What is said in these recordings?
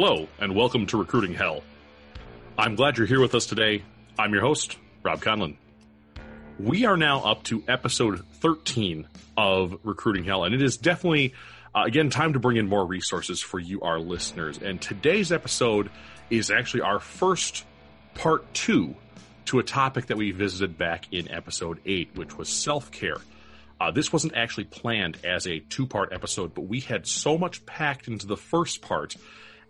Hello, and welcome to Recruiting Hell. I'm glad you're here with us today. I'm your host, Robb Conlon. We are now up to episode 13 of Recruiting Hell, and it is definitely, uh, again, time to bring in more resources for you, our listeners. And today's episode is actually our first part two to a topic that we visited back in episode 8, which was self care. Uh, this wasn't actually planned as a two part episode, but we had so much packed into the first part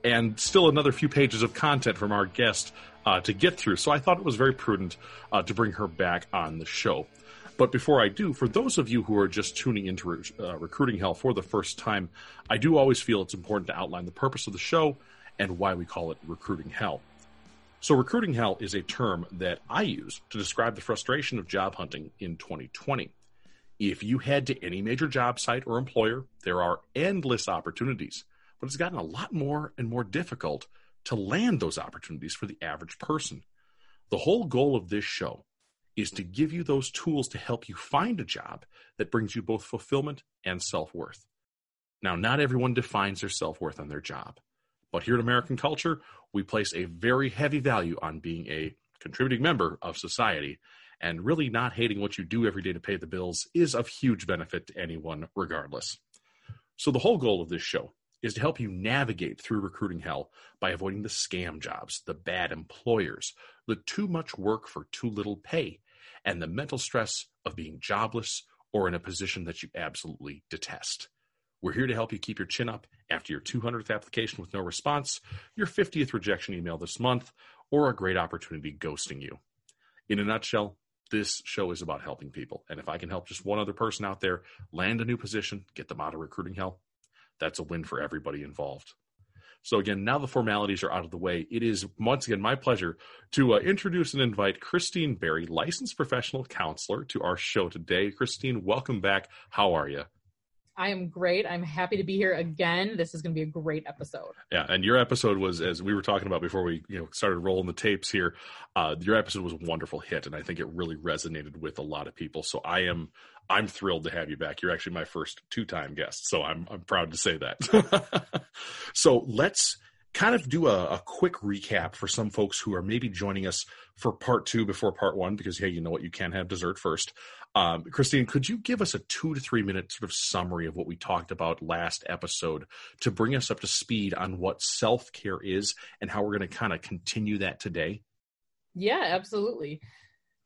and still another few pages of content from our guest uh, to get through. So I thought it was very prudent uh, to bring her back on the show. But before I do, for those of you who are just tuning into uh, Recruiting Hell for the first time, I do always feel it's important to outline the purpose of the show and why we call it Recruiting Hell. So, Recruiting Hell is a term that I use to describe the frustration of job hunting in 2020. If you head to any major job site or employer, there are endless opportunities but it's gotten a lot more and more difficult to land those opportunities for the average person. The whole goal of this show is to give you those tools to help you find a job that brings you both fulfillment and self worth. Now, not everyone defines their self worth on their job, but here in American culture, we place a very heavy value on being a contributing member of society, and really not hating what you do every day to pay the bills is of huge benefit to anyone, regardless. So, the whole goal of this show is to help you navigate through recruiting hell by avoiding the scam jobs, the bad employers, the too much work for too little pay, and the mental stress of being jobless or in a position that you absolutely detest. We're here to help you keep your chin up after your 200th application with no response, your 50th rejection email this month, or a great opportunity ghosting you. In a nutshell, this show is about helping people. And if I can help just one other person out there land a new position, get them out of recruiting hell, that's a win for everybody involved. So again, now the formalities are out of the way. It is once again my pleasure to uh, introduce and invite Christine Berry, licensed professional counselor, to our show today. Christine, welcome back. How are you? I am great. I'm happy to be here again. This is going to be a great episode. Yeah, and your episode was, as we were talking about before we you know started rolling the tapes here. Uh, your episode was a wonderful hit, and I think it really resonated with a lot of people. So I am I'm thrilled to have you back. You're actually my first two time guest, so I'm I'm proud to say that. so let's kind of do a, a, quick recap for some folks who are maybe joining us for part two before part one, because hey, you know what, you can have dessert first. Um, Christine, could you give us a two to three minute sort of summary of what we talked about last episode to bring us up to speed on what self care is and how we're going to kind of continue that today? Yeah, absolutely.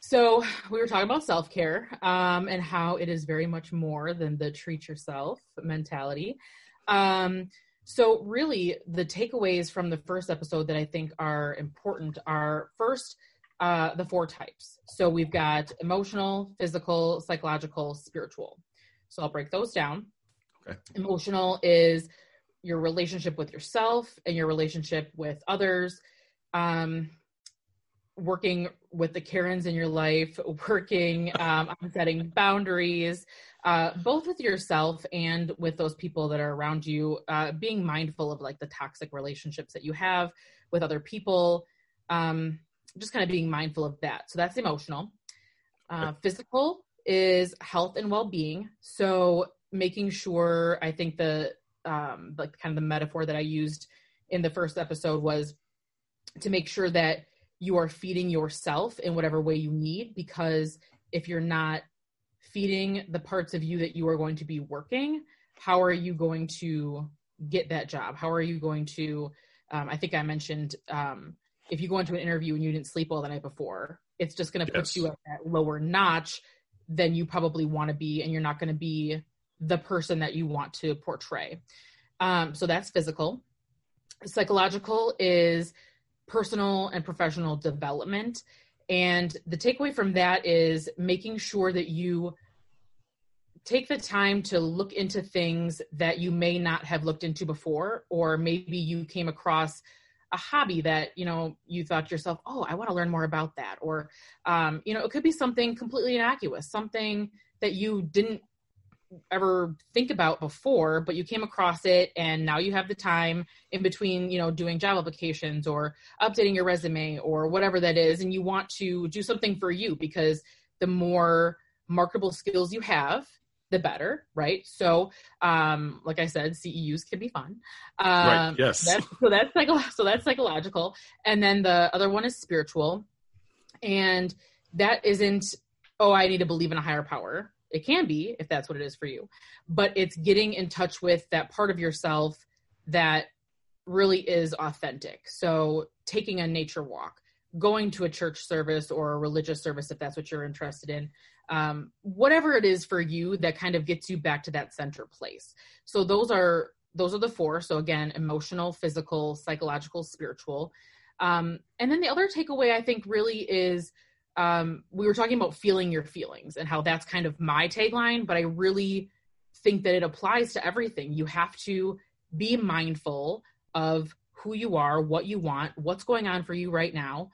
So we were talking about self care um, and how it is very much more than the treat yourself mentality. Um, so really, the takeaways from the first episode that I think are important are first uh, the four types. So we've got emotional, physical, psychological, spiritual. So I'll break those down. Okay. Emotional is your relationship with yourself and your relationship with others. Um, working with the Karens in your life, working um, on setting boundaries, uh, both with yourself and with those people that are around you, uh, being mindful of like the toxic relationships that you have with other people. Um, just kind of being mindful of that. So that's emotional. Uh, physical is health and well-being. So making sure, I think the um, like kind of the metaphor that I used in the first episode was to make sure that you are feeding yourself in whatever way you need. Because if you're not feeding the parts of you that you are going to be working, how are you going to get that job? How are you going to? Um, I think I mentioned um, if you go into an interview and you didn't sleep well the night before, it's just going to yes. put you at that lower notch than you probably want to be, and you're not going to be the person that you want to portray. Um, so that's physical. Psychological is personal and professional development. And the takeaway from that is making sure that you take the time to look into things that you may not have looked into before, or maybe you came across a hobby that you know you thought yourself oh i want to learn more about that or um, you know it could be something completely innocuous something that you didn't ever think about before but you came across it and now you have the time in between you know doing job applications or updating your resume or whatever that is and you want to do something for you because the more marketable skills you have the better, right? So, um, like I said, CEUs can be fun. Um, right. Yes. That's, so that's psycho- so that's psychological, and then the other one is spiritual, and that isn't. Oh, I need to believe in a higher power. It can be if that's what it is for you, but it's getting in touch with that part of yourself that really is authentic. So, taking a nature walk, going to a church service or a religious service if that's what you're interested in um, whatever it is for you that kind of gets you back to that center place. So those are those are the four. So again emotional physical psychological spiritual. Um, and then the other takeaway i think really is um, we were talking about feeling your feelings and how that's kind of my tagline but i really think that it applies to everything. You have to be mindful of who you are what you want what's going on for you right now.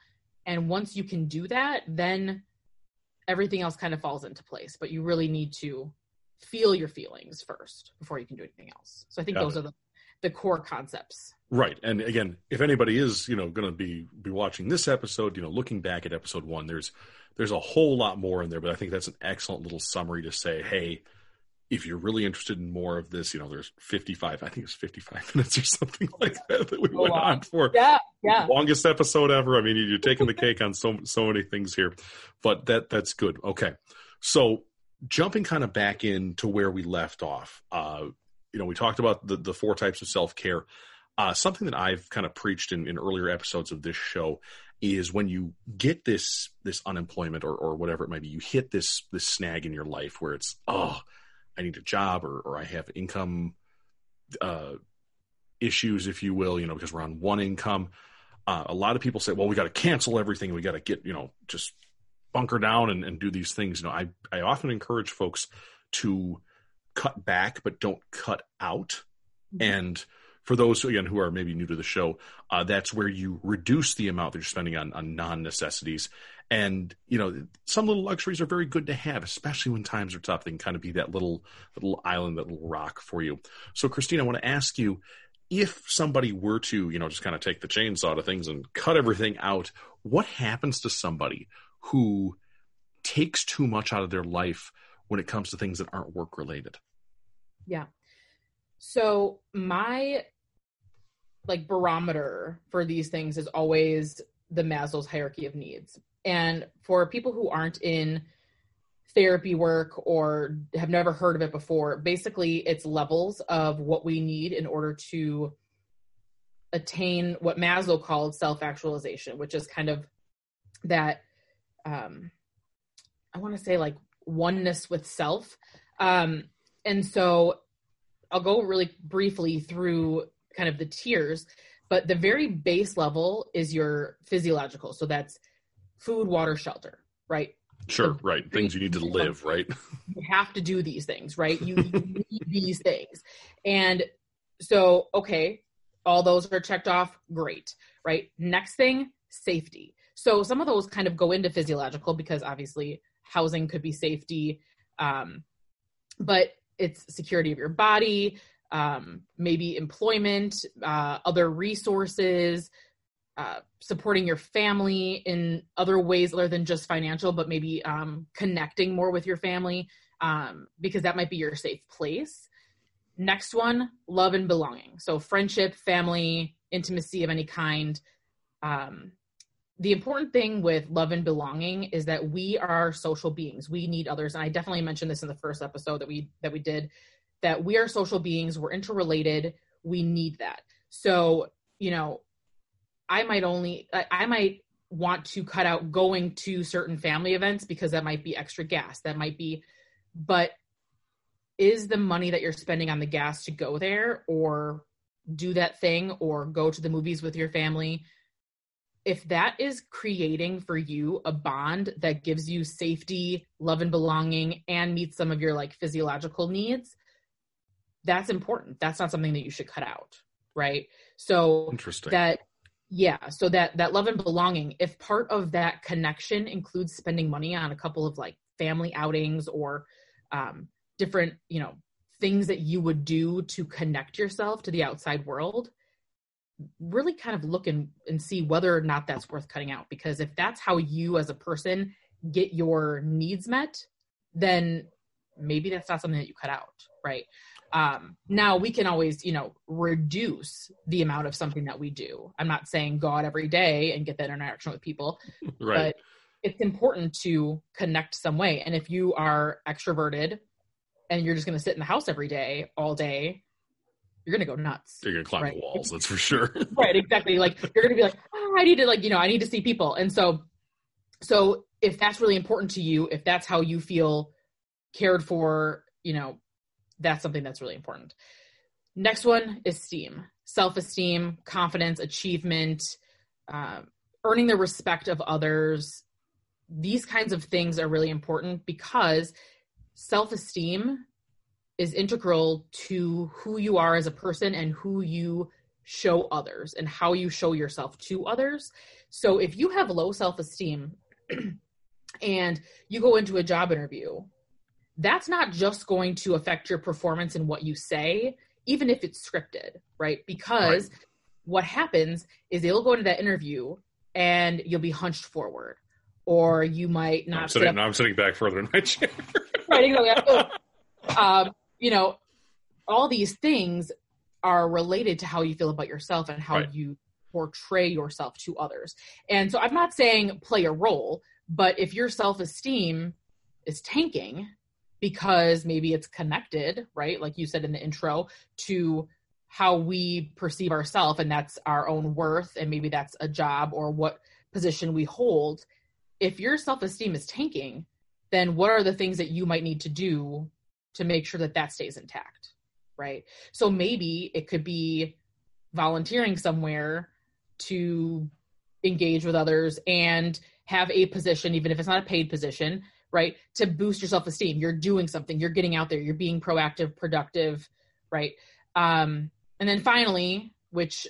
And once you can do that then everything else kind of falls into place but you really need to feel your feelings first before you can do anything else so i think Got those it. are the the core concepts right and again if anybody is you know going to be be watching this episode you know looking back at episode one there's there's a whole lot more in there but i think that's an excellent little summary to say hey if you're really interested in more of this, you know, there's 55, I think it's 55 minutes or something like that that we oh, went wow. on for. Yeah, yeah. Longest episode ever. I mean, you're taking the cake on so so many things here, but that that's good. Okay, so jumping kind of back in to where we left off. Uh, you know, we talked about the the four types of self care. Uh, something that I've kind of preached in, in earlier episodes of this show is when you get this this unemployment or or whatever it might be, you hit this this snag in your life where it's oh I need a job or, or I have income uh, issues, if you will, you know, because we're on one income. Uh, a lot of people say, well, we got to cancel everything. We got to get, you know, just bunker down and, and do these things. You know, I, I often encourage folks to cut back, but don't cut out. Mm-hmm. And for those again who are maybe new to the show, uh, that's where you reduce the amount that you're spending on, on non necessities and you know, some little luxuries are very good to have, especially when times are tough. They can kind of be that little little island, that little rock for you. So, Christine, I want to ask you if somebody were to, you know, just kind of take the chainsaw to things and cut everything out, what happens to somebody who takes too much out of their life when it comes to things that aren't work related? Yeah. So my like barometer for these things is always the Maslow's hierarchy of needs. And for people who aren't in therapy work or have never heard of it before, basically it's levels of what we need in order to attain what Maslow called self actualization, which is kind of that, um, I want to say like oneness with self. Um, and so I'll go really briefly through kind of the tiers, but the very base level is your physiological. So that's food, water, shelter, right? Sure, so right. Things you need to live, right? You have to do these things, right? You, you need these things. And so, okay, all those are checked off. Great, right? Next thing, safety. So some of those kind of go into physiological because obviously housing could be safety, um, but it's security of your body, um, maybe employment, uh, other resources, uh, supporting your family in other ways other than just financial, but maybe um, connecting more with your family um, because that might be your safe place. Next one, love and belonging. So, friendship, family, intimacy of any kind. Um, the important thing with love and belonging is that we are social beings. We need others, and I definitely mentioned this in the first episode that we that we did. That we are social beings. We're interrelated. We need that. So, you know, I might only I might want to cut out going to certain family events because that might be extra gas. That might be but is the money that you're spending on the gas to go there or do that thing or go to the movies with your family if that is creating for you a bond that gives you safety, love and belonging and meets some of your like physiological needs, that's important. That's not something that you should cut out, right? So Interesting. that yeah so that that love and belonging if part of that connection includes spending money on a couple of like family outings or um, different you know things that you would do to connect yourself to the outside world really kind of look and, and see whether or not that's worth cutting out because if that's how you as a person get your needs met then maybe that's not something that you cut out, right? Um, now we can always, you know, reduce the amount of something that we do. I'm not saying go out every day and get that interaction with people, right. but it's important to connect some way. And if you are extroverted and you're just going to sit in the house every day, all day, you're going to go nuts. You're going to climb right? the walls, that's for sure. right, exactly. Like you're going to be like, oh, I need to like, you know, I need to see people. And so, so if that's really important to you, if that's how you feel cared for, you know, that's something that's really important. Next one is esteem, self esteem, confidence, achievement, uh, earning the respect of others. These kinds of things are really important because self esteem is integral to who you are as a person and who you show others and how you show yourself to others. So if you have low self esteem and you go into a job interview that's not just going to affect your performance and what you say, even if it's scripted, right? Because right. what happens is they'll go into that interview and you'll be hunched forward, or you might not. I'm sitting, now I'm sitting back further in my chair. right, exactly. um, you know, all these things are related to how you feel about yourself and how right. you portray yourself to others. And so I'm not saying play a role, but if your self esteem is tanking, because maybe it's connected, right? Like you said in the intro, to how we perceive ourselves, and that's our own worth, and maybe that's a job or what position we hold. If your self esteem is tanking, then what are the things that you might need to do to make sure that that stays intact, right? So maybe it could be volunteering somewhere to engage with others and have a position, even if it's not a paid position, right? To boost your self esteem. You're doing something, you're getting out there, you're being proactive, productive, right? Um, and then finally, which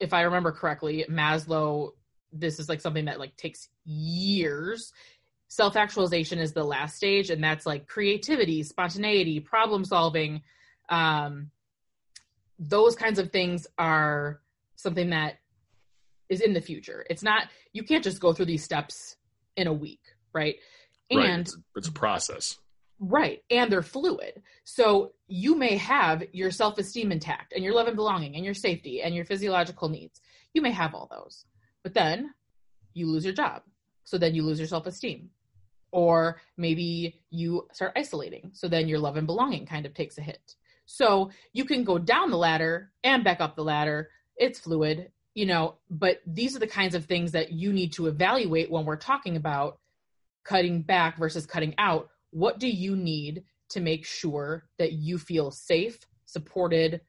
if I remember correctly, Maslow, this is like something that like takes years. Self actualization is the last stage, and that's like creativity, spontaneity, problem solving. Um, those kinds of things are something that is in the future. It's not, you can't just go through these steps in a week, right? And right. it's, it's a process. Right and they're fluid. So you may have your self-esteem intact and your love and belonging and your safety and your physiological needs. You may have all those but then you lose your job. So then you lose your self-esteem. Or maybe you start isolating. So then your love and belonging kind of takes a hit. So you can go down the ladder and back up the ladder. It's fluid you know but these are the kinds of things that you need to evaluate when we're talking about cutting back versus cutting out, what do you need to make sure that you feel safe, supported,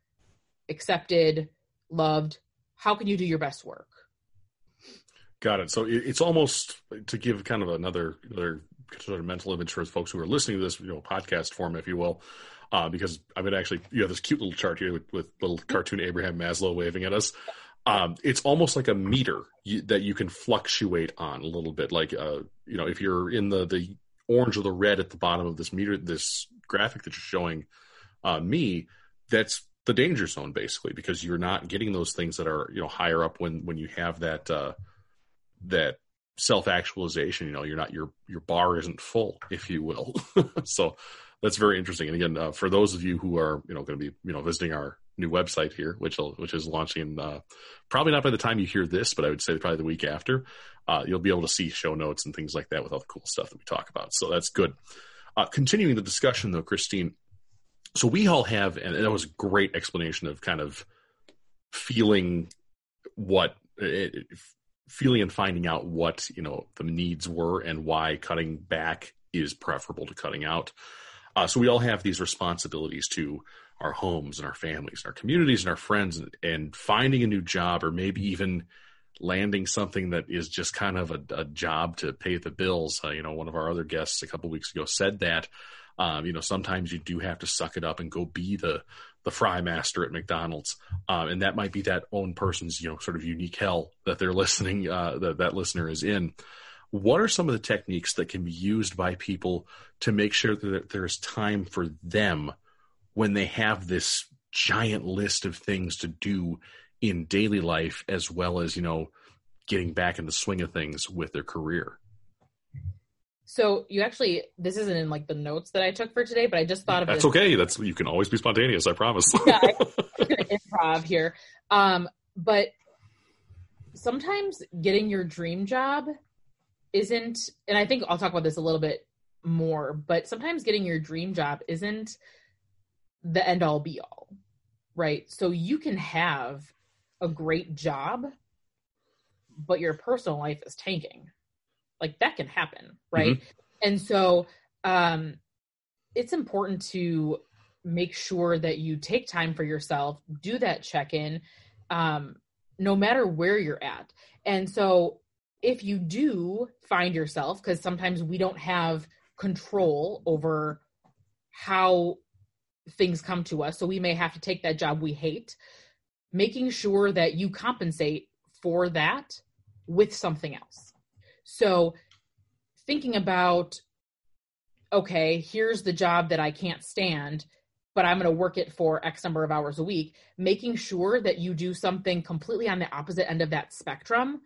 accepted, loved? How can you do your best work? Got it. So it's almost to give kind of another another sort of mental image for folks who are listening to this, you know, podcast form, if you will, uh, because I'm going to actually you have this cute little chart here with, with little cartoon Abraham Maslow waving at us um, it's almost like a meter you, that you can fluctuate on a little bit. Like, uh, you know, if you're in the, the orange or the red at the bottom of this meter, this graphic that you're showing uh, me, that's the danger zone basically, because you're not getting those things that are, you know, higher up when, when you have that, uh, that self actualization, you know, you're not, your, your bar isn't full, if you will. so that's very interesting. And again, uh, for those of you who are, you know, going to be, you know, visiting our new website here, which which is launching uh, probably not by the time you hear this, but I would say probably the week after. Uh, you'll be able to see show notes and things like that with all the cool stuff that we talk about. So that's good. Uh, continuing the discussion though, Christine. So we all have, and that was a great explanation of kind of feeling what it, feeling and finding out what you know the needs were and why cutting back is preferable to cutting out. Uh, so we all have these responsibilities to our homes and our families and our communities and our friends and, and finding a new job or maybe even landing something that is just kind of a, a job to pay the bills. Uh, you know, one of our other guests a couple weeks ago said that. Um, you know, sometimes you do have to suck it up and go be the the fry master at McDonald's, um, and that might be that own person's you know sort of unique hell that they're listening uh, that that listener is in. What are some of the techniques that can be used by people to make sure that there's time for them when they have this giant list of things to do in daily life as well as you know getting back in the swing of things with their career So you actually, this isn't in like the notes that I took for today, but I just thought of it. That's it. okay. That's you can always be spontaneous. I promise. yeah, I, improv here. Um, but sometimes getting your dream job isn't, and I think I'll talk about this a little bit more. But sometimes getting your dream job isn't the end all be all, right? So you can have a great job, but your personal life is tanking. Like that can happen, right? And so um it's important to make sure that you take time for yourself, do that check-in um no matter where you're at. And so if you do find yourself cuz sometimes we don't have control over how things come to us, so we may have to take that job we hate, making sure that you compensate for that with something else. So thinking about okay, here's the job that I can't stand, but I'm going to work it for X number of hours a week, making sure that you do something completely on the opposite end of that spectrum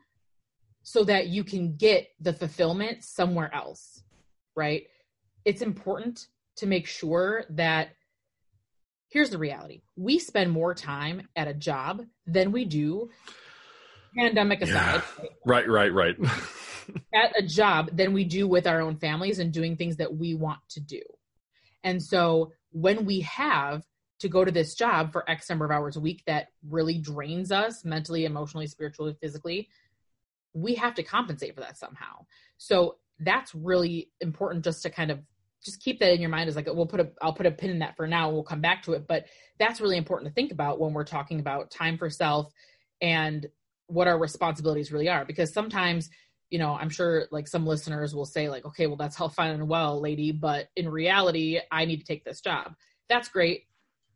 so that you can get the fulfillment somewhere else, right? It's important to make sure that here's the reality we spend more time at a job than we do pandemic aside Yeah. right, right, right. at a job than we do with our own families and doing things that we want to do. And so when we have to go to this job for X number of hours a week that really drains us mentally, emotionally, spiritually, physically, we have to compensate for that somehow. So that's really important just to kind of just keep that in your mind as like we'll put a I'll put a pin in that for now and we'll come back to it. But that's really important to think about when we're talking about time for self and what our responsibilities really are. Because sometimes you know, I'm sure like some listeners will say like, okay, well that's all fine and well, lady, but in reality, I need to take this job. That's great.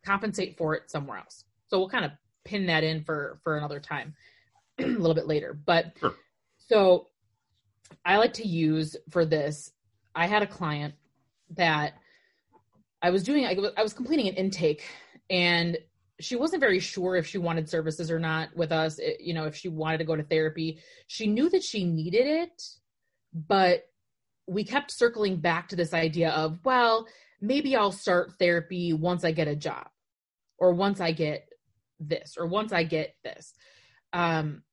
Compensate for it somewhere else. So we'll kind of pin that in for for another time, a little bit later. But Sure. so I like to use for this. I had a client that I was doing. I was, I was completing an intake, and she wasn't very sure if she wanted services or not with us it- you know if she wanted to go to therapy she knew that she needed it but we kept circling back to this idea of well maybe i'll start therapy once i get a job or once i get this or once i get this um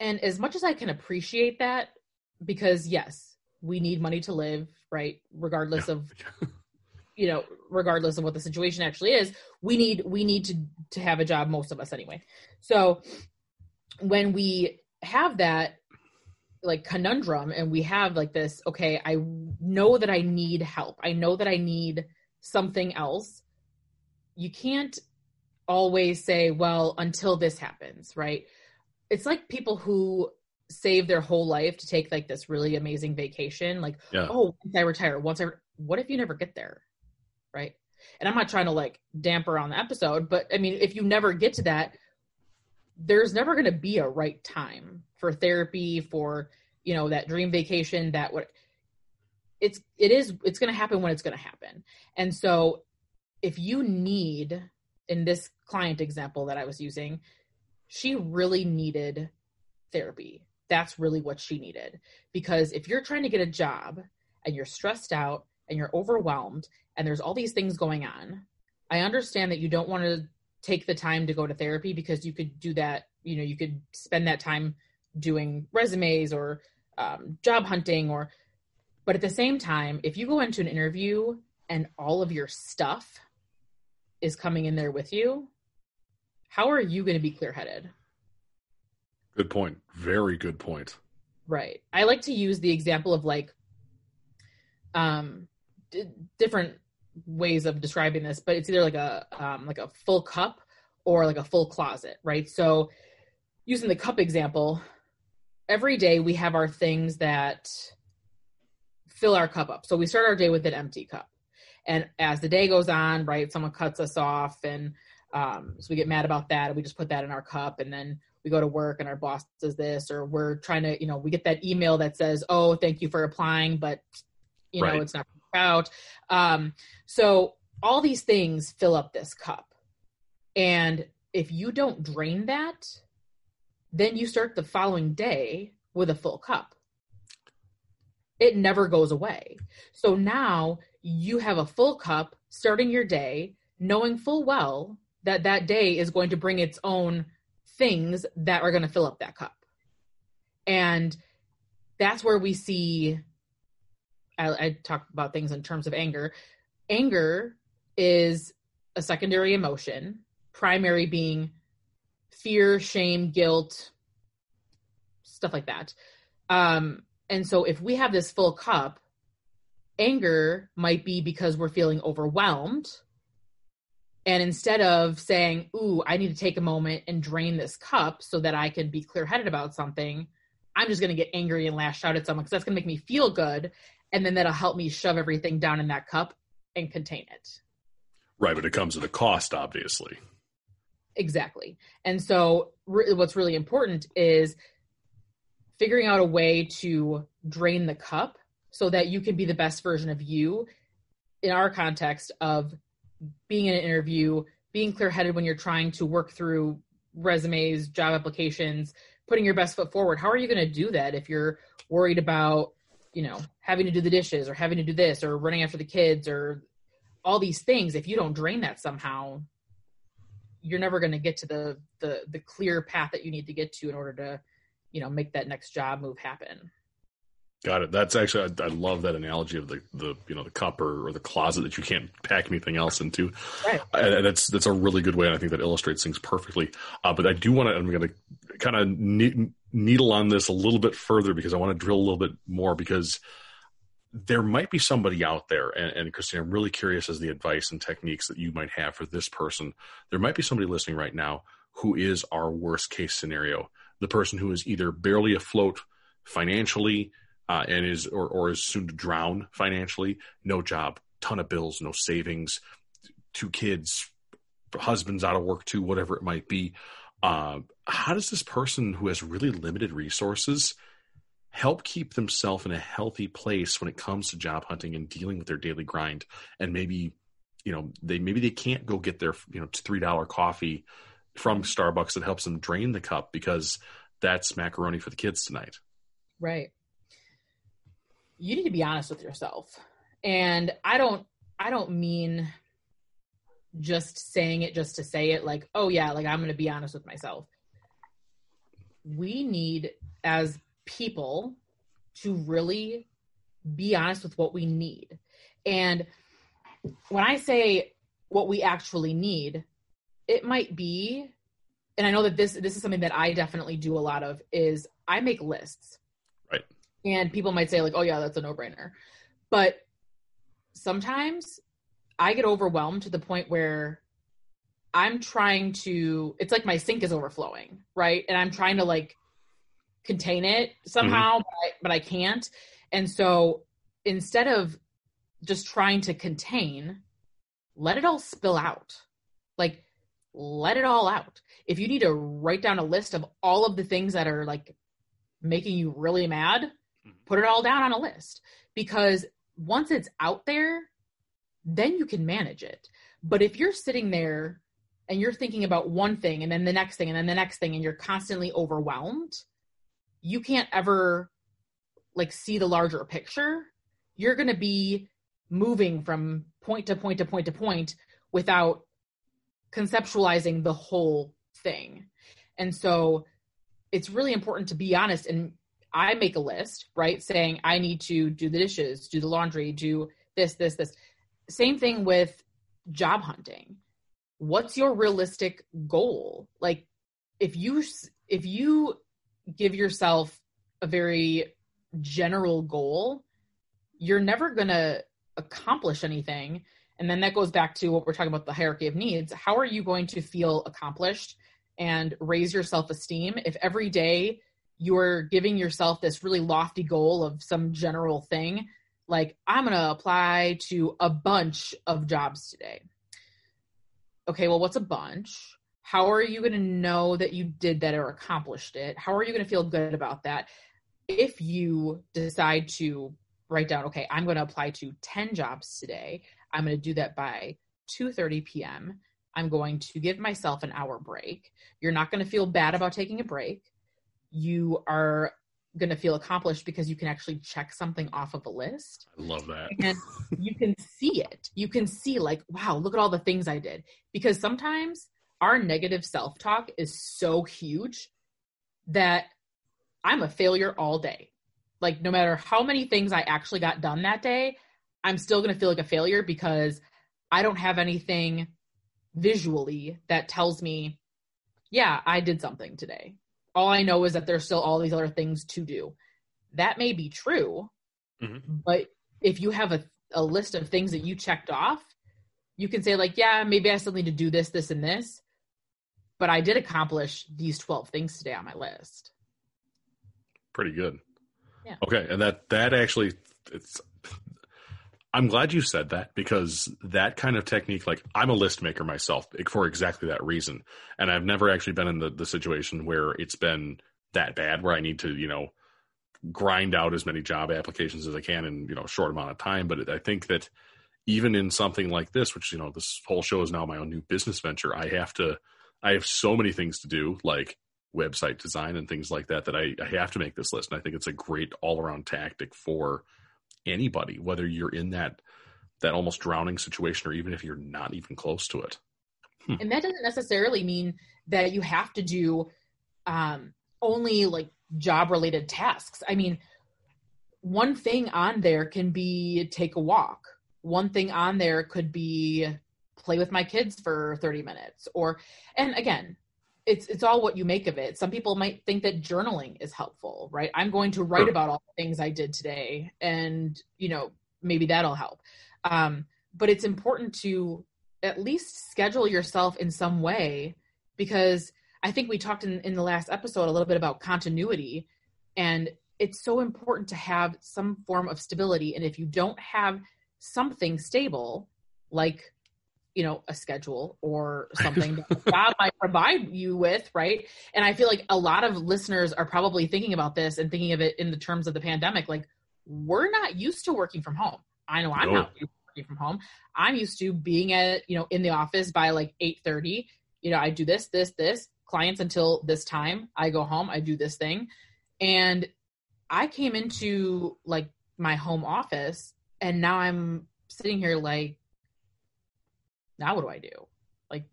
and as much as i can appreciate that because yes we need money to live right? Regardless of you know regardless of what the situation actually is we need we need to to have a job most of us anyway. So when we have that like conundrum and we have like this okay i know that i need help. I know that i need something else. You can't always say well until this happens right? It's like people who save their whole life to take like this really amazing vacation like Yeah. oh once i retire once i what if you never get there? Right? And i'm not trying to like damper on the episode but i mean if you never get to that there's never going to be a right time for therapy for you know that dream vacation that what it's it is it's going to happen when it's going to happen. And so if you need in this client example that i was using she really needed therapy that's really what she needed. Because if you're trying to get a job and you're stressed out and you're overwhelmed and there's all these things going on i understand that you don't want to take the time to go to therapy because you could do that you know you could spend that time doing resumes or um, job hunting or but at the same time if you go into an interview and all of your stuff is coming in there with you how are you going to be clear-headed Good point. Very good point. Right. I like to use the example of like um d- different ways of describing this, but it's either like a um like a full cup or like a full closet, right? So using the cup example, every day we have our things that fill our cup up. So we start our day with an empty cup. And as the day goes on, right, someone cuts us off and um, so we get mad about that and we just put that in our cup and then we go to work and our boss does this or we're trying to you know we get that email that says oh thank you for applying but you know Right. it's not out um, so all these things fill up this cup and if you don't drain that then you start the following day with a full cup it never goes away. So now you have a full cup starting your day, knowing full well that that day is going to bring its own things that are going to fill up that cup. And that's where we see, I, I talk about things in terms of anger. Anger is a secondary emotion, primary being fear, shame, guilt, stuff like that. Um, and so if we have this full cup, anger might be because we're feeling overwhelmed. And instead of saying, Ooh, I need to take a moment and drain this cup so that I can be clear headed about something, I'm just going to get angry and lash out at someone because that's going to make me feel good. And then that'll help me shove everything down in that cup and contain it. Right. But it comes at a cost, obviously. Exactly. And so, re- what's really important is figuring out a way to drain the cup so that you can be the best version of you in our context of being in an interview, being clear headed when you're trying to work through resumes, job applications, putting your best foot forward. How are you going to do that if you're worried about, you know, having to do the dishes or having to do this or running after the kids or all these things? If you don't drain that somehow, you're never going to get to the the the clear path that you need to get to in order to, you know, make that next job move happen. Got it. That's actually I, I, love that analogy of the the you know the cup or, or, the closet that you can't pack anything else into. Right. And that's that's a really good way, and I think that illustrates things perfectly. Uh, but I do want to. I'm going to kind of ne- needle on this a little bit further because I want to drill a little bit more because there might be somebody out there, and, and Christine, I'm really curious as the advice and techniques that you might have for this person. There might be somebody listening right now who is our worst case scenario, the person who is either barely afloat financially uh, and is or, or is soon to drown financially, no job, ton of bills, no savings, two kids, husband's out of work too, whatever it might be. Uh, how does this person who has really limited resources help keep themselves in a healthy place when it comes to job hunting and dealing with their daily grind? And maybe, you know, they maybe they can't go get their you know three dollar coffee from Starbucks that helps them drain the cup because that's macaroni for the kids tonight. Right you need to be honest with yourself. And I don't I don't mean just saying it just to say it like, oh yeah, like I'm going to be honest with myself. We need as people to really be honest with what we need. And when I say what we actually need, it might be and I know that this this is something that I definitely do a lot of is I make lists. And people might say, like, oh, yeah, that's a no brainer. But sometimes I get overwhelmed to the point where I'm trying to, it's like my sink is overflowing, right? And I'm trying to like contain it somehow, mm-hmm. but, I, but I can't. And so instead of just trying to contain, let it all spill out. Like, let it all out. If you need to write down a list of all of the things that are like making you really mad, Mm-hmm. put it all down on a list because once it's out there, then you can manage it. But if you're sitting there and you're thinking about one thing and then the next thing and then the next thing and you're constantly overwhelmed, you can't ever like see the larger picture. You're going to be moving from point to point to point to point without conceptualizing the whole thing. And so it's really important to be honest and I make a list, right? Saying I need to do the dishes, do the laundry, do this, this, this. Same thing with job hunting. What's your realistic goal? Like if you if you give yourself a very general goal, you're never going to accomplish anything. And then that goes back to what we're talking about the hierarchy of needs. How are you going to feel accomplished and raise your self esteem if every day you're giving yourself this really lofty goal of some general thing like i'm going to apply to a bunch of jobs today. Okay well what's a bunch? How are you going to know that you did that or accomplished it? How are you going to feel good about that? If you decide to write down okay i'm going to apply to 10 jobs today i'm going to do that by 2:30 p.m. i'm going to give myself an hour break. You're not going to feel bad about taking a break you are going to feel accomplished because you can actually check something off of a list. I love that. And you can see it. You can see, like, wow, look at all the things I did. Because sometimes our negative self talk is so huge that I'm a failure all day. Like, no matter how many things I actually got done that day, I'm still going to feel like a failure because I don't have anything visually that tells me, yeah, I did something today. All I know is that there's still all these other things to do. That may be true, mm-hmm. but if you have a, a list of things that you checked off, you can say, like, yeah, maybe I still need to do this, this, and this, but I did accomplish these 12 things today on my list. Pretty good. Yeah. Okay. And that, that actually, it's, I'm glad you said that because that kind of technique, like I'm a list maker myself for exactly that reason. And I've never actually been in the, the situation where it's been that bad where I need to, you know, grind out as many job applications as I can in, you know, short amount of time. But I think that even in something like this, which, you know, this whole show is now my own new business venture, I have to, I have so many things to do, like website design and things like that, that I, I have to make this list. And I think it's a great all around tactic for, anybody, whether you're in that that almost drowning situation or even if you're not even close to it. Hmm. And that doesn't necessarily mean that you have to do um, only like job related tasks. I mean, one thing on there can be take a walk. One thing on there could be play with my kids for 30 minutes or and again, it's it's all what you make of it. Some people might think that journaling is helpful, right? I'm going to write about all the things I did today, and you know maybe that'll help. Um, but it's important to at least schedule yourself in some way because I think we talked in, in the last episode a little bit about continuity, and it's so important to have some form of stability. And if you don't have something stable, like you know a schedule or something that job might provide you with right? And i feel like a lot of listeners are probably thinking about this and thinking of it in the terms of the pandemic like we're not used to working from home. I know i'm no. not working from home. I'm used to being at you know in the office by like 8.30 you know i do this this this. Clients until this time i go home i do this thing. And i came into like my home office and now i'm sitting here like now what do I do? Like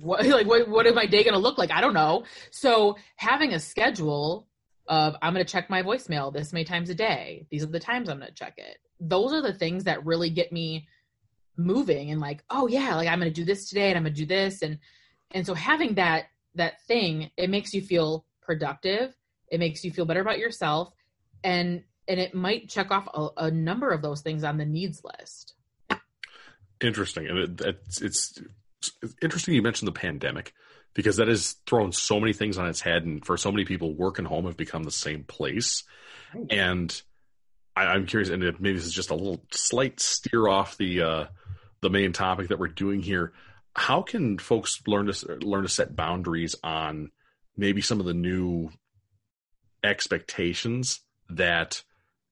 what like what what is my day gonna look like? I don't know. So having a schedule of I'm gonna check my voicemail this many times a day. These are the times I'm gonna check it. Those are the things that really get me moving and like, oh yeah, like I'm gonna do this today and I'm gonna do this and and so having that that thing, it makes you feel productive. It makes you feel better about yourself and and it might check off a, a number of those things on the needs list interesting, and it, it's, it's it's interesting you mentioned the pandemic because that has thrown so many things on its head, and for so many people, work and home have become the same place. And I, am curious, and maybe this is just a little slight steer off the uh, the main topic that we're doing here. How can folks learn to learn to set boundaries on maybe some of the new expectations that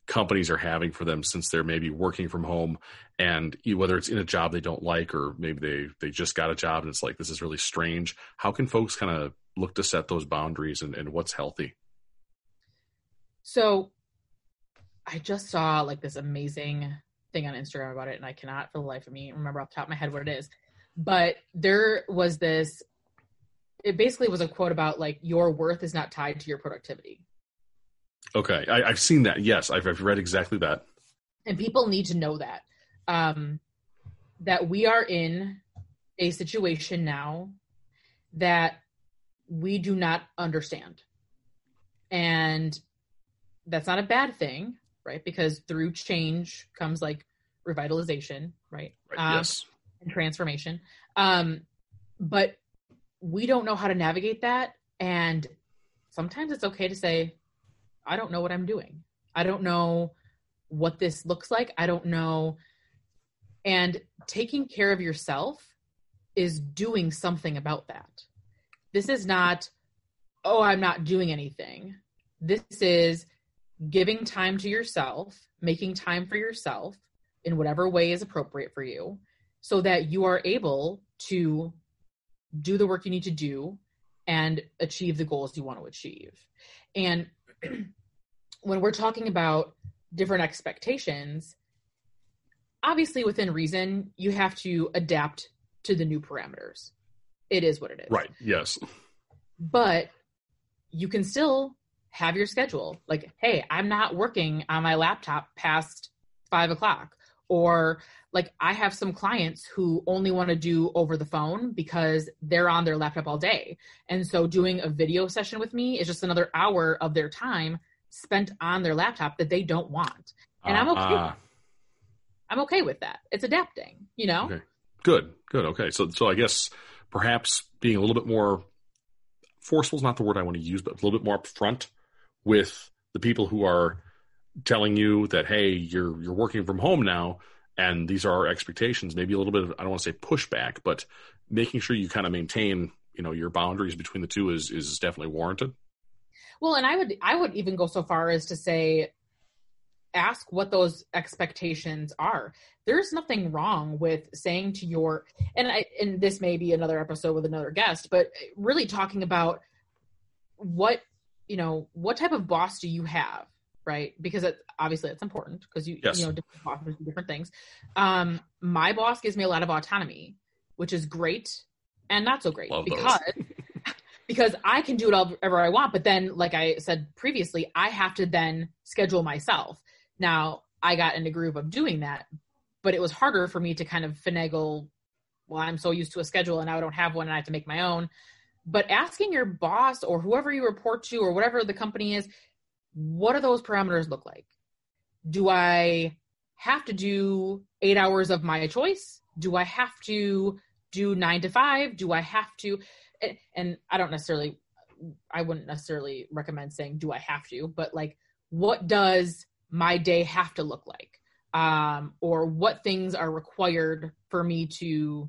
companies are having for them since they're maybe working from home and whether it's in a job they don't like or maybe they they just got a job and it's like this is really strange. How can folks kind of look to set those boundaries and, and what's healthy? So i just saw like this amazing thing on instagram about it and i cannot for the life of me remember off the top of my head what it is. But there was this it basically was a quote about like your worth is not tied to your productivity okay I, have seen that yes I've, I've read exactly that and people need to know that um, that we are in a situation now that we do not understand. And that's not a bad thing, right? Because through change comes like revitalization, right? right um, yes. And transformation. Um, but we don't know how to navigate that. And sometimes it's okay to say, I don't know what I'm doing. I don't know what this looks like. I don't know and taking care of yourself is doing something about that. This is not, oh, I'm not doing anything. This is giving time to yourself, making time for yourself in whatever way is appropriate for you, so that you are able to do the work you need to do and achieve the goals you want to achieve. And when we're talking about different expectations, obviously within reason, you have to adapt to the new parameters. It is what it is. Right. Yes. But you can still have your schedule. Like, hey, I'm not working on my laptop past five o'clock. Or like I have some clients who only want to do over the phone because they're on their laptop all day. And so doing a video session with me is just another hour of their time spent on their laptop that they don't want. And uh, I'm okay. Uh, I'm okay with that. It's adapting, you know? Okay. Good. Good. Okay. So so I guess perhaps being a little bit more forceful is not the word I want to use, but a little bit more upfront with the people who are telling you that hey, you're you're working from home now and these are our expectations. Maybe a little bit of I don't want to say pushback, but making sure you kind of maintain you know your boundaries between the two is is definitely warranted. Well, and I would I would even go so far as to say ask what those expectations are. There's nothing wrong with saying to your and I and this may be another episode with another guest, but really talking about what you know what type of boss do you have right? Because it, obviously it's important because you yes. you know different bosses do different things. Um, my boss gives me a lot of autonomy, which is great and not so great Love because because I can do it whatever I want. But then, like I said previously, I have to then schedule myself. Now I got in a groove of doing that, but it was harder for me to kind of finagle. Well, I'm so used to a schedule and now I don't have one and I have to make my own. But asking your boss or whoever you report to or whatever the company is, what do those parameters look like? Do I have to do eight hours of my choice? Do I have to do nine to five? Do I have to? And I don't necessarily, I wouldn't necessarily recommend saying, do I have to? But like, what does my day have to look like? Um, or what things are required for me to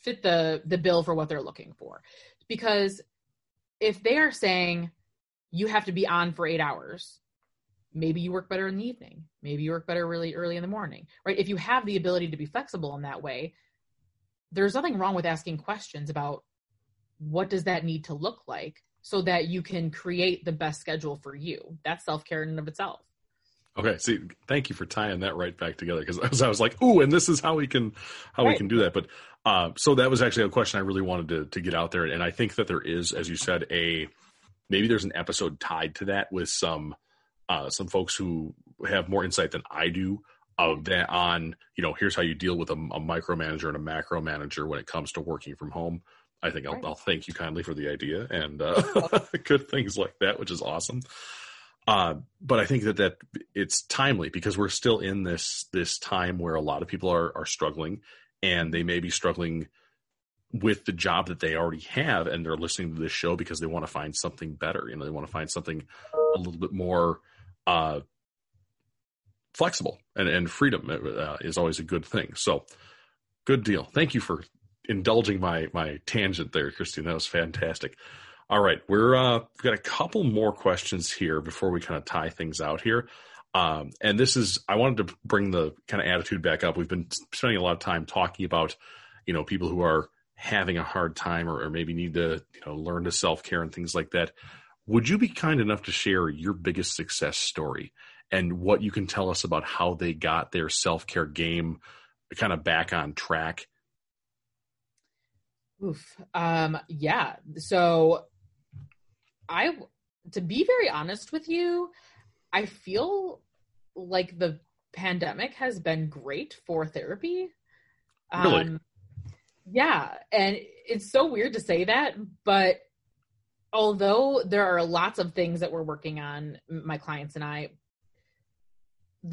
fit the the bill for what they're looking for? Because if they are saying you have to be on for eight hours. Maybe you work better in the evening. Maybe you work better really early in the morning, right? If you have the ability to be flexible in that way, there's nothing wrong with asking questions about what does that need to look like so that you can create the best schedule for you. That's self care in and of itself. Okay, see, thank you for tying that right back together because I was like, "Ooh," and this is how we can how right. we can do that. But uh, so that was actually a question I really wanted to to get out there, and I think that there is, as you said, a maybe there's an episode tied to that with some uh, some folks who have more insight than I do of that on you know here's how you deal with a, a micromanager and a macro manager when it comes to working from home. I think I'll, right. I'll thank you kindly for the idea and uh, good things like that, which is awesome. Uh, but I think that that it's timely because we're still in this this time where a lot of people are are struggling, and they may be struggling with the job that they already have and they're listening to this show because they want to find something better. You know they want to find something a little bit more uh, flexible and, and freedom uh, is always a good thing. So good deal. Thank you for indulging my my tangent there christine. That was fantastic. All right. We're uh we've got a couple more questions here before we kind of tie things out here. Um, and this is i wanted to bring the kind of attitude back up. We've been spending a lot of time talking about you know people who are having a hard time or, or maybe need to you know learn to self-care and things like that would you be kind enough to share your biggest success story and what you can tell us about how they got their self-care game kind of back on track Oof. Um, yeah. So I, to be very honest with you, I feel like the pandemic has been great for therapy. Really? Yeah, and it's so weird to say that, but although there are lots of things that we're working on, my clients and I,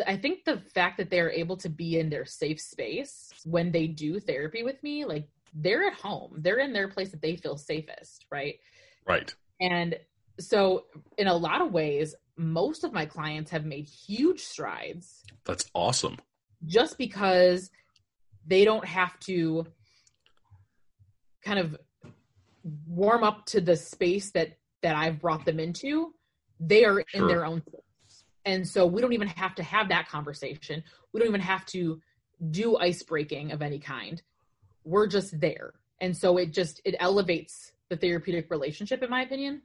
I think the fact that they're able to be in their safe space when they do therapy with me, like they're at home, they're in their place that they feel safest, right? Right. And so, in a lot of ways, most of my clients have made huge strides. That's awesome. Just because they don't have to kind of warm up to the space that that I've brought them into, they are sure. in their own space. And so we don't even have to have that conversation. We don't even have to do ice breaking of any kind. We're just there. And so it just it elevates the therapeutic relationship in my opinion.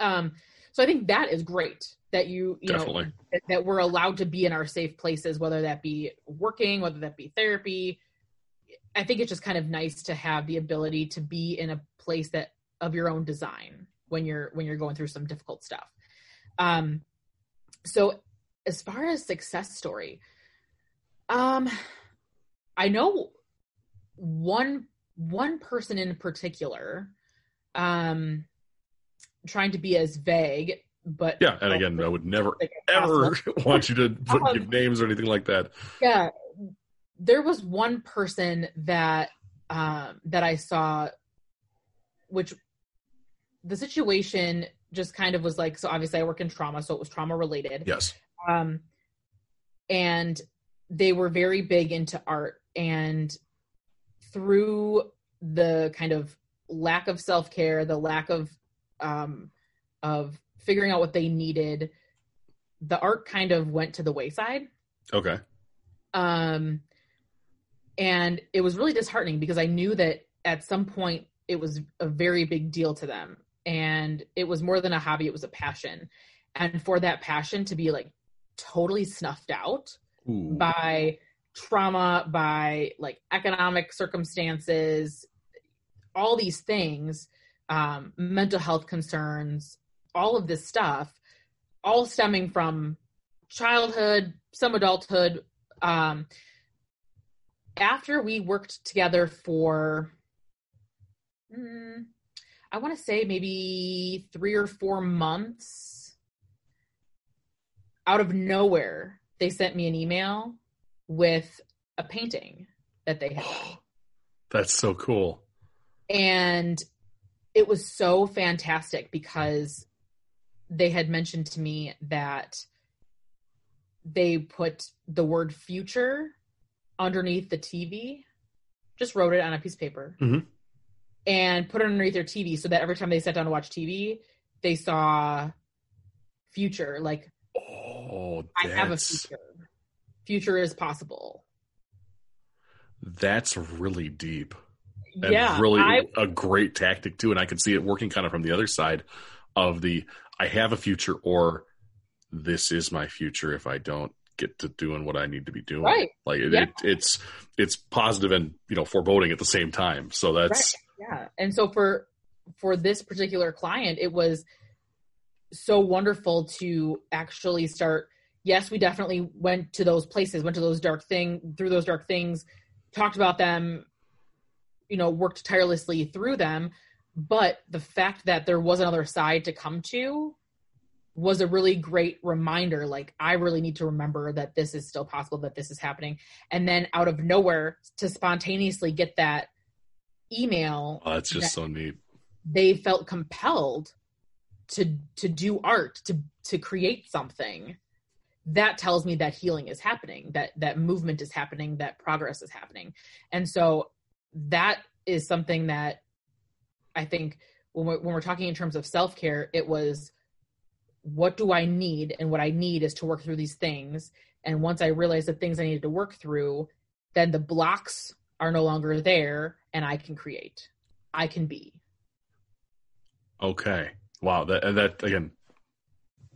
Um, so I think that is great that you you Definitely. know that, that we're allowed to be in our safe places, whether that be working, whether that be therapy. I think it's just kind of nice to have the ability to be in a place that of your own design when you're when you're going through some difficult stuff. Um, so as far as success story, um, I know one one person in particular. Um, trying to be as vague, but Yeah, and again, I would never ever want you to put, Um, give names or anything like that. yeah there was one person that um that i saw which the situation just kind of was like so obviously i work in trauma so it was trauma related Yes. um and they were very big into art and through the kind of lack of self-care the lack of um of figuring out what they needed the art kind of went to the wayside Okay. um and it was really disheartening because i knew that at some point it was a very big deal to them and it was more than a hobby it was a passion and for that passion to be like totally snuffed out Ooh. by trauma by like economic circumstances all these things um mental health concerns all of this stuff all stemming from childhood some adulthood um after we worked together for mm, i want to say maybe 3 or 4 months out of nowhere they sent me an email with a painting that they had. That's so cool. and it was so fantastic because they had mentioned to me that they put the word future underneath the TV, just wrote it on a piece of paper, Mhm. and put it underneath their TV so that every time they sat down to watch TV, they saw future. Like, Oh, I have a future. Future is possible. that's really deep and yeah, really I a great tactic too. And I can see it working kind of from the other side of the I have a future or this is my future if I don't get to doing what I need to be doing. Right. Like it, Yeah. it, it's it's positive and you know foreboding at the same time. So that's yeah and so for for this particular client it was so wonderful to actually start yes we definitely went to those places went to those dark thing through those dark things talked about them you know worked tirelessly through them but the fact that there was another side to come to was a really great reminder like i really need to remember that this is still possible that this is happening and then out of nowhere to spontaneously get that email oh, that's just so neat. they felt compelled to to do art to to create something that tells me that healing is happening that that movement is happening that progress is happening and so that is something that i think when we're, when we're talking in terms of self-care it was what do i need and what i need is to work through these things and once i realize the things i needed to work through then the blocks are no longer there and i can create i can be Okay. Wow. That uh, that again,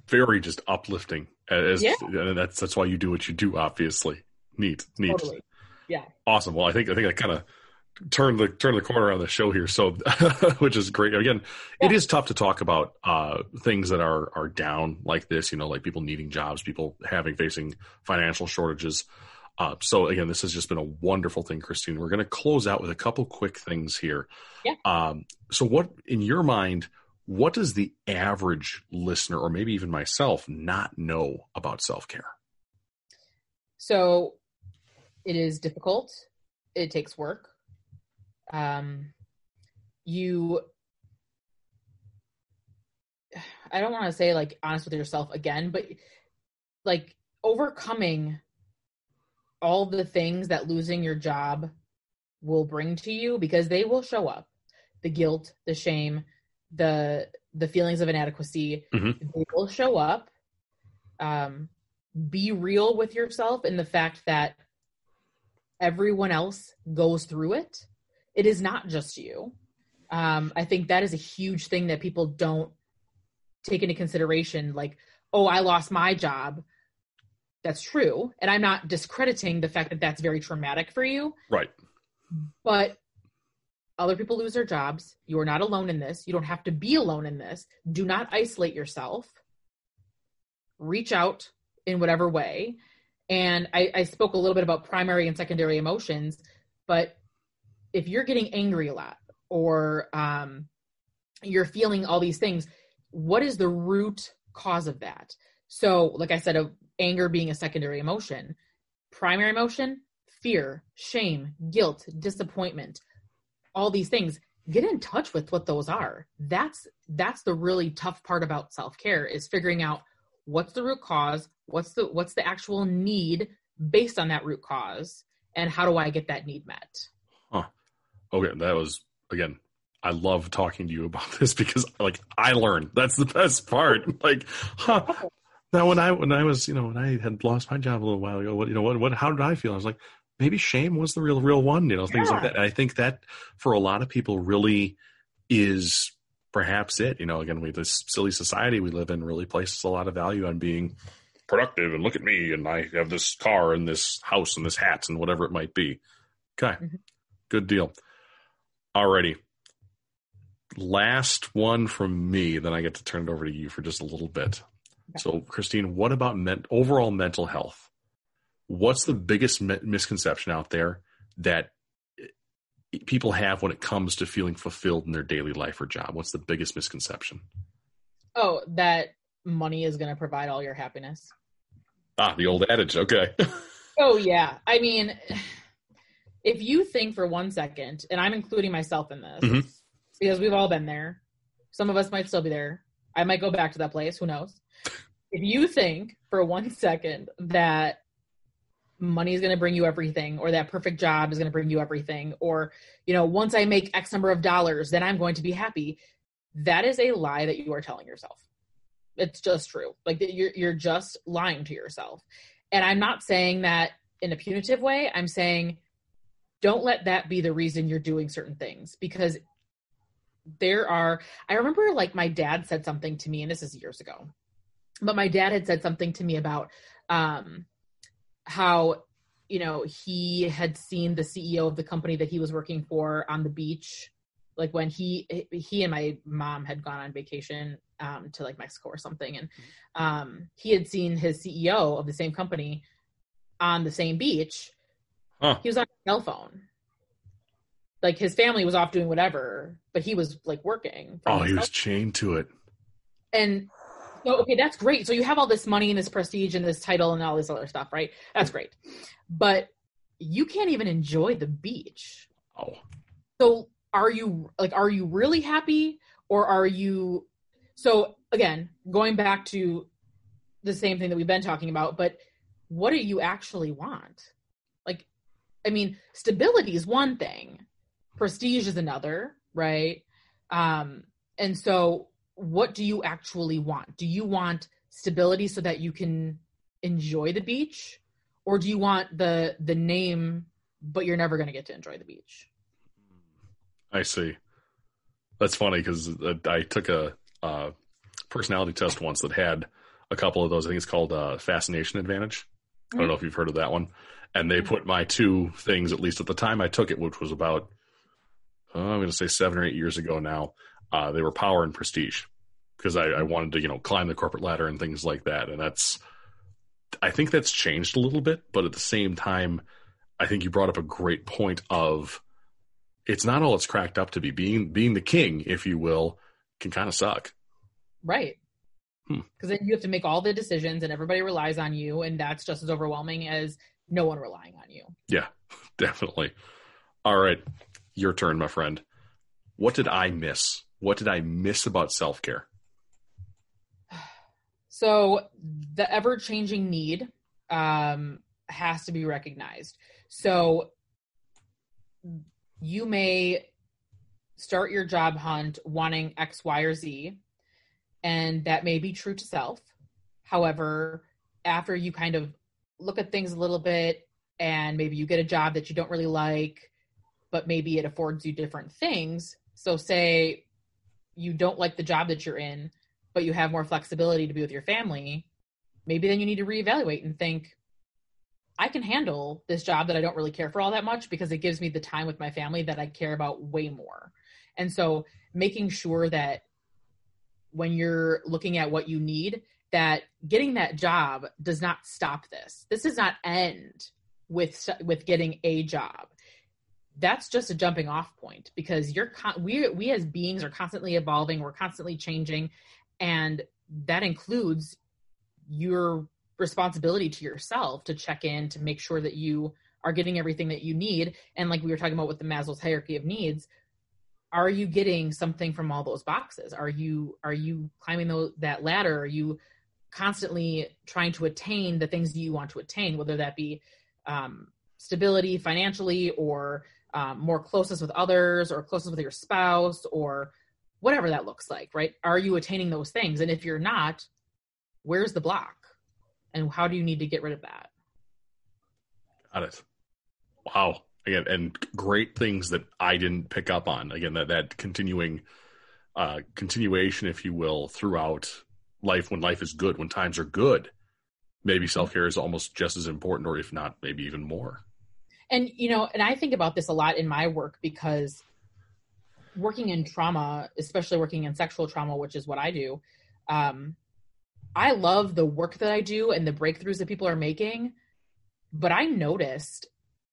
very just uplifting. Uh, as Yeah. and that's that's why you do what you do. Obviously, neat, neat, totally Yeah. awesome. Well, I think I think I kind of turned the turned the corner on the show here. So, which is great. Again, it Yeah. is tough to talk about uh, things that are are down like this. You know, like people needing jobs, people having facing financial shortages. Uh, so again, this has just been a wonderful thing, Christine. We're going to close out with a couple quick things here. Yeah. Um, so, what in your mind? What does the average listener, or maybe even myself, not know about self care? So it is difficult. It takes work. Um, you, I don't want to say like honest with yourself again, but like overcoming all the things that losing your job will bring to you because they will show up the guilt, the shame, the the feelings of inadequacy Mhm. they will show up um be real with yourself in the fact that everyone else goes through it. It is not just you. Um, I think that is a huge thing that people don't take into consideration like oh i lost my job. That's true. And i'm not discrediting the fact that that's very traumatic for you. Right. but other people lose their jobs. You are not alone in this. You don't have to be alone in this. Do not isolate yourself. Reach out in whatever way. And I, I spoke a little bit about primary and secondary emotions but if you're getting angry a lot or um, you're feeling all these things what is the root cause of that? So like i said of anger being a secondary emotion primary emotion fear shame guilt disappointment all these things. Get in touch with what those are. That's that's the really tough part about self-care is figuring out what's the root cause what's the what's the actual need based on that root cause and how do i get that need met Okay, that was again. I love talking to you about this because, like, I learned. That's the best part. Like, huh? Now, when I when I was, you know, when I had lost my job a little while ago, what you know, what what how did I feel? I was like, maybe shame was the real real one. You know, things like that. And I think that for a lot of people, really is perhaps it. You know, again, we this silly society we live in really places a lot of value on being productive and look at me and I have this car and this house and this hat and whatever it might be. Okay, Mhm. good deal. Alrighty. Last one from me, then I get to turn it over to you for just a little bit. Okay. So, Christine, what about men- overall mental health? What's the biggest mi- misconception out there that people have when it comes to feeling fulfilled in their daily life or job? What's the biggest misconception? oh that money is going to provide all your happiness Ah, the old adage. Okay. Oh yeah. I mean, if you think for one second, and I'm including myself in this Mhm. because we've all been there. Some of us might still be there. I might go back to that place. Who knows? If you think for one second that money is going to bring you everything or that perfect job is going to bring you everything or you know once i make x number of dollars then i'm going to be happy that is a lie that you are telling yourself it's just true like you're you're just lying to yourself and i'm not saying that in a punitive way i'm saying don't let that be the reason you're doing certain things because there are i remember like my dad said something to me and this is years ago but my dad had said something to me about um how you know he had seen the ceo of the company that he was working for on the beach like when he he and my mom had gone on vacation um, to like Mexico or something, and um, he had seen his CEO of the same company on the same beach. Huh. He was on cell phone. Like his family was off doing whatever, but he was like working. Oh, he was chained to it. and so okay that's great so you have all this money and this prestige and this title and all this other stuff right that's great but you can't even enjoy the beach Oh, so are you like are you really happy or are you so again going back to the same thing that we've been talking about but what do you actually want i mean stability is one thing prestige is another right um and so what do you actually want do you want stability so that you can enjoy the beach or do you want the the name but you're never going to get to enjoy the beach I see. That's funny because I took a uh, personality test once that had a couple of those. I think it's called uh, Fascination Advantage. I don't know if you've heard of that one. And they put my two things, at least at the time I took it, which was about, uh, I'm going to say seven or eight years ago now. Uh, they were power and prestige because I, I wanted to, you know, climb the corporate ladder and things like that. And that's, I think that's changed a little bit. But at the same time, I think you brought up a great point of it's not all it's cracked up to be. Being being the king, if you will, can kind of suck. Right. Hmm. Because then you have to make all the decisions and everybody relies on you, and that's just as overwhelming as no one relying on you. Yeah, definitely. All right, your turn, my friend. What did I miss? What did I miss about self care? So the ever changing need um, has to be recognized. So you may start your job hunt wanting X, Y, or Z, and that may be true to self. However, after you kind of look at things a little bit and maybe you get a job that you don't really like, but maybe it affords you different things. So, say you don't like the job that you're in, but you have more flexibility to be with your family, maybe then you need to reevaluate and think, I can handle this job that I don't really care for all that much because it gives me the time with my family that I care about way more. And so making sure that when you're looking at what you need, that getting that job does not stop this. This does not end with with getting a job. That's just a jumping off point because you're con- we we as beings are constantly evolving, we're constantly changing and that includes your responsibility to yourself to check in to make sure that you are getting everything that you need and like we were talking about with the Maslow's hierarchy of needs are you getting something from all those boxes? Are you are you climbing that ladder? Are you constantly trying to attain the things you want to attain whether that be um, stability financially or um, more closeness with others or closeness with your spouse or whatever that looks like right? Are you attaining those things? And if you're not where's the block? And how do you need to get rid of that? Got it. Wow again and great things that i didn't pick up on again that that continuing uh continuation if you will throughout life when life is good when times are good maybe mm-hmm. self-care is almost just as important or if not maybe even more and you know and i think about this a lot in my work because working in trauma especially working in sexual trauma which is what i do um, i love the work that i do and the breakthroughs that people are making but i noticed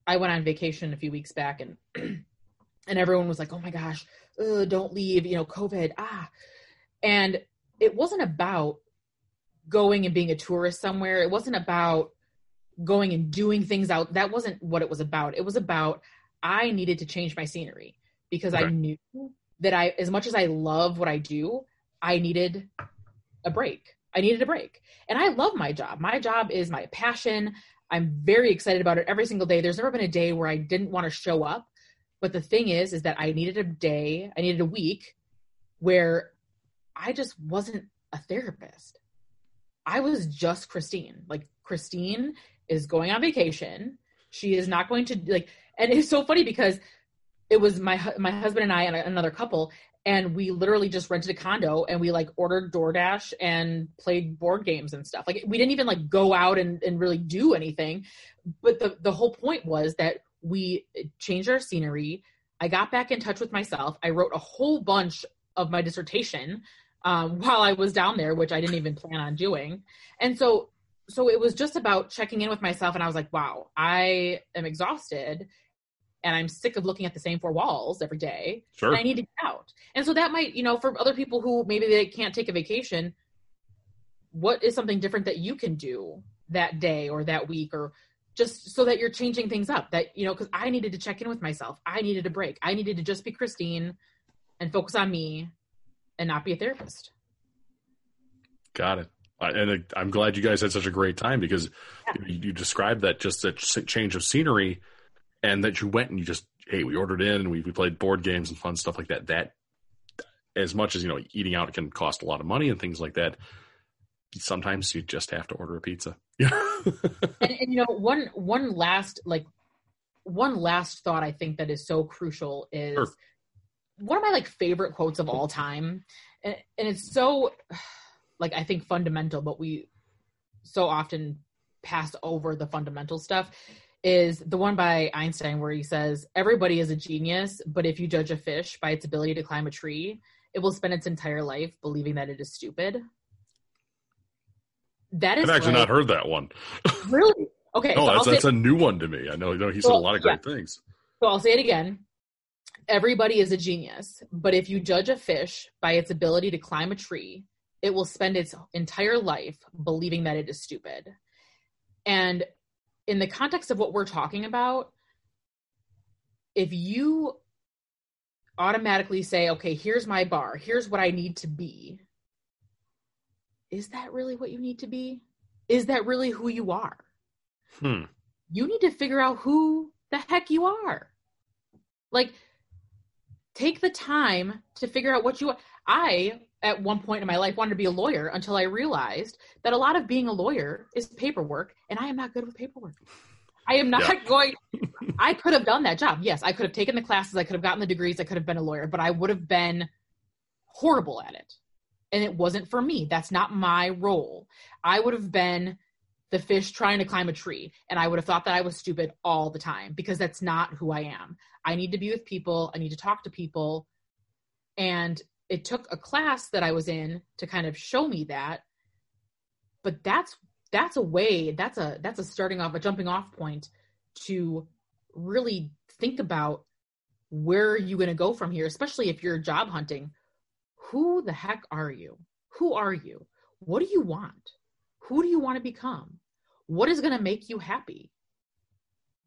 I went on vacation a few weeks back and and everyone was like, "Oh my gosh, don't leave, you know, COVID." Ah. And it wasn't about going and being a tourist somewhere. It wasn't about going and doing things out. That wasn't what it was about. It was about I needed to change my scenery because okay. I knew that I as much as I love what I do, I needed a break. I needed a break. And I love my job. My job is my passion. I'm very excited about it every single day. There's never been a day where I didn't want to show up. But the thing is, is that I needed a day, I needed a week where I just wasn't a therapist. I was just Christine. Like Christine is going on vacation. She is not going to like, and it's so funny because it was my my husband and I and another couple, and we literally just rented a condo and we like ordered DoorDash and played board games and stuff. Like we didn't even like go out and, and really do anything. But the, the whole point was that we changed our scenery. I got back in touch with myself. I wrote a whole bunch of my dissertation um, while I was down there, which I didn't even plan on doing. And so so it was just about checking in with myself and I was like, wow, I am exhausted and I'm sick of looking at the same four walls every day. Sure. I need to get out. And so that might, you know, for other people who maybe they can't take a vacation, what is something different that you can do that day or that week or just so that you're changing things up that, you know, cause I needed to check in with myself. I needed a break. I needed to just be Christine and focus on me and not be a therapist. Got it. And I'm glad you guys had such a great time because yeah. you described that just a change of scenery and that you went and you just hey we ordered in and we, we played board games and fun stuff like that that as much as you know eating out can cost a lot of money and things like that sometimes you just have to order a pizza. And, and you know one one last like one last thought i think that is so crucial is sure. one of my like favorite quotes of all time. And, and it's so like i think fundamental but we so often pass over the fundamental stuff is the one by Einstein where he says, Everybody is a genius, but if you judge a fish by its ability to climb a tree, it will spend its entire life believing that it is stupid. That is I've actually not heard that one. really? Okay. No, so that's, that's a new one to me. I know, you know he said a lot of great yeah. things. So I'll say it again. Everybody is a genius, but if you judge a fish by its ability to climb a tree, it will spend its entire life believing that it is stupid. And in the context of what we're talking about, if you automatically say, okay, here's my bar, here's what I need to be, is that really what you need to be? Is that really who you are? Hmm. You need to figure out who the heck you are. Like, take the time to figure out what you are. I at one point in my life wanted to be a lawyer until I realized that a lot of being a lawyer is paperwork, and I am not good with paperwork. I am not yeah. going. I could have done that job. Yes, I could have taken the classes. I could have gotten the degrees. I could have been a lawyer, but I would have been horrible at it. and it wasn't for me. That's not my role. I would have been the fish trying to climb a tree and I would have thought that I was stupid all the time because that's not who I am. I need to be with people, I need to talk to people. And it took a class that I was in to kind of show me that. But that's that's a way, that's a that's a starting off a jumping off point to really think about where are you going to go from here, especially if you're job hunting. Who the heck are you? Who are you? What do you want? Who do you want to become? What is going to make you happy?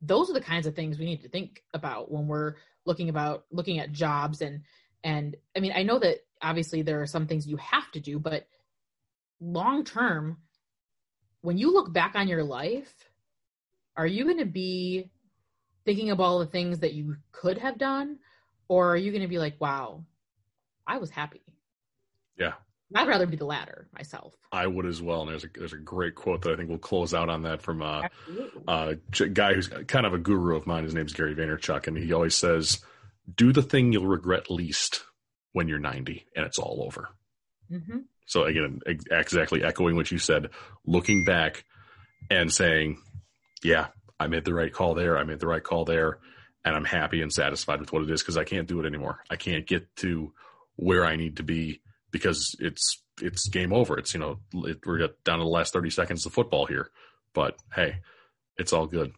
Those are the kinds of things we need to think about when we're looking about looking at jobs and and I mean I know that obviously there are some things you have to do, but long term when you look back on your life, are you going to be thinking of all the things that you could have done? Or are you going to be like wow i was happy. Yeah. I'd rather be the latter myself. I would as well. And there's a there's a great quote that i think we'll close out on that from uh, a guy who's kind of a guru of mine. His name's gary vaynerchuk. And he always says do the thing you'll regret least when you're 90 and it's all over mm-hmm. so again exactly echoing what you said looking back and saying yeah I made the right call there. I made the right call there. And I'm happy and satisfied with what it is because I can't do it anymore. I can't get to where I need to be because it's it's game over. It's you know it, we're down to the last thirty seconds of football here, but hey, it's all good.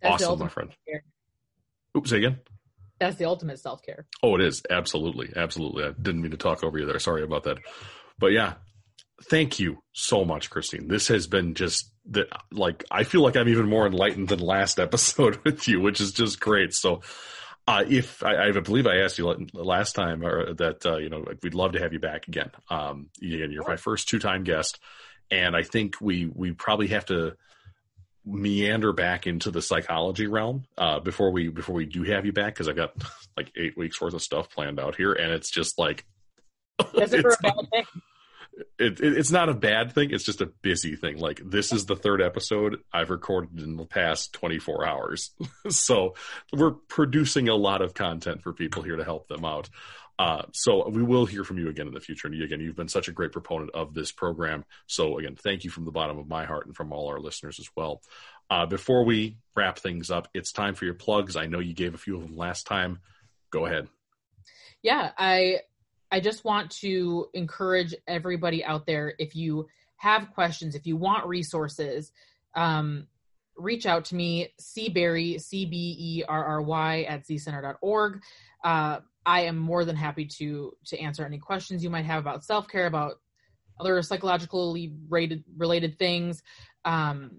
That's awesome, my friend. Care. Oops, say again. That's the ultimate self care. Oh, it is absolutely, absolutely. I didn't mean to talk over you there. Sorry about that. But yeah, thank you so much, Christine. This has been just that like I feel like I'm even more enlightened than last episode with you, which is just great. So uh, if I, I, believe I asked you last time or that uh, you know we'd love to have you back again. Um, again, you're my first two time guest, and I think we we probably have to meander back into the psychology realm uh, before we before we do have you back because I've got like eight weeks worth of stuff planned out here, and it's just like. It for a bad thing? it, it, it's not a bad thing. It's just a busy thing. Like this is the third episode I've recorded in the past 24 hours. so we're producing a lot of content for people here to help them out. Uh, so we will hear from you again in the future. And again, you've been such a great proponent of this program. So again, thank you from the bottom of my heart and from all our listeners as well. Uh, before we wrap things up, it's time for your plugs. I know you gave a few of them last time. Go ahead. Yeah, I I just want to encourage everybody out there if you have questions, if you want resources, um, reach out to me, C cberry, C B E R R Y, at zcenter.org. Uh, I am more than happy to to answer any questions you might have about self care, about other psychologically rated, related things. Um,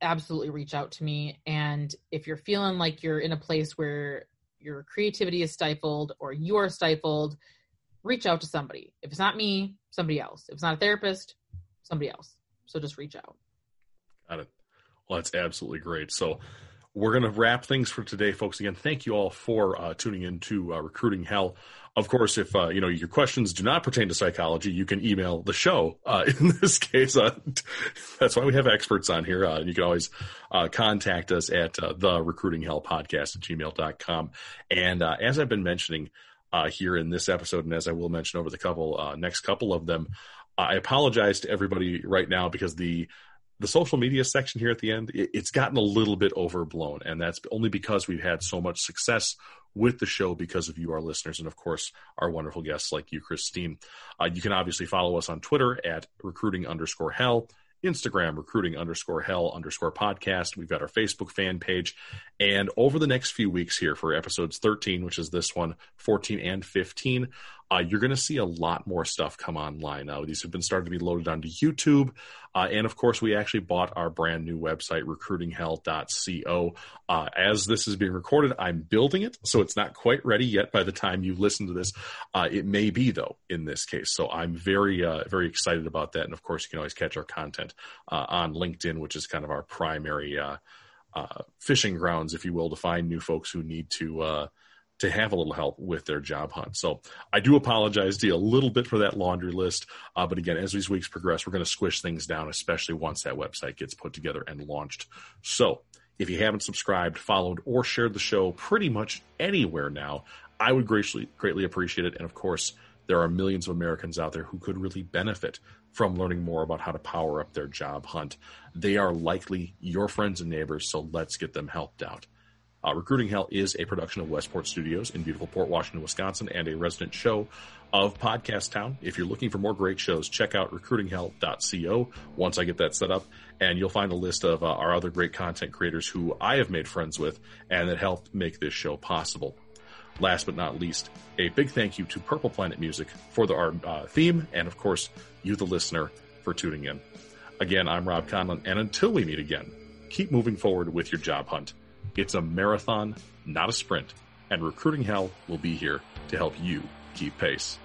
absolutely reach out to me. And if you're feeling like you're in a place where your creativity is stifled or you are stifled, reach out to somebody. If it's not me, somebody else. If it's not a therapist, somebody else. So just reach out. Got it. Well, that's absolutely great. So we're going to wrap things for today, folks. Again, thank you all for uh, tuning in to uh, Recruiting Hell. Of course, if uh, you know your questions do not pertain to psychology, you can email the show. Uh, in this case, uh, that's why we have experts on here. Uh, and you can always contact us at the Recruiting Hell Podcast at gmail.com. And as I've been mentioning, uh, here in this episode, and as I will mention over the couple uh, next couple of them, I apologize to everybody right now because the the social media section here at the end it, it's gotten a little bit overblown, and that's only because we've had so much success with the show because of you, our listeners, and of course our wonderful guests like you, Christine. Uh, you can obviously follow us on Twitter at recruiting underscore hell. Instagram, recruiting underscore hell underscore podcast. We've got our Facebook fan page. And over the next few weeks here for episodes 13, which is this one, 14 and 15, uh, you're going to see a lot more stuff come online now. These have been starting to be loaded onto YouTube. Uh, and of course, we actually bought our brand new website, recruitinghell.co. Uh, as this is being recorded, I'm building it, so it's not quite ready yet by the time you listen to this. Uh, it may be, though, in this case. So I'm very, uh, very excited about that. And of course, you can always catch our content uh, on LinkedIn, which is kind of our primary fishing grounds, if you will, to find new folks who need to to have a little help with their job hunt. So I do apologize to you a little bit for that laundry list. Uh, but again, as these weeks progress, we're going to squish things down, especially once that website gets put together and launched. So if you haven't subscribed, followed, or shared the show pretty much anywhere now, I would greatly, greatly appreciate it. And of course, there are millions of Americans out there who could really benefit from learning more about how to power up their job hunt. They are likely your friends and neighbors, so let's get them helped out. Uh, Recruiting Hell is a production of Westport Studios in beautiful Port Washington, Wisconsin, and a resident show of Podcast Town. If you're looking for more great shows, check out recruitinghell.co once I get that set up, and you'll find a list of uh, our other great content creators who I have made friends with and that helped make this show possible. Last but not least, a big thank you to Purple Planet Music for the, our uh, theme, and of course, you, the listener, for tuning in. Again, I'm Robb Conlon, and until we meet again, keep moving forward with your job hunt. It's a marathon, not a sprint, and Recruiting Hell will be here to help you keep pace.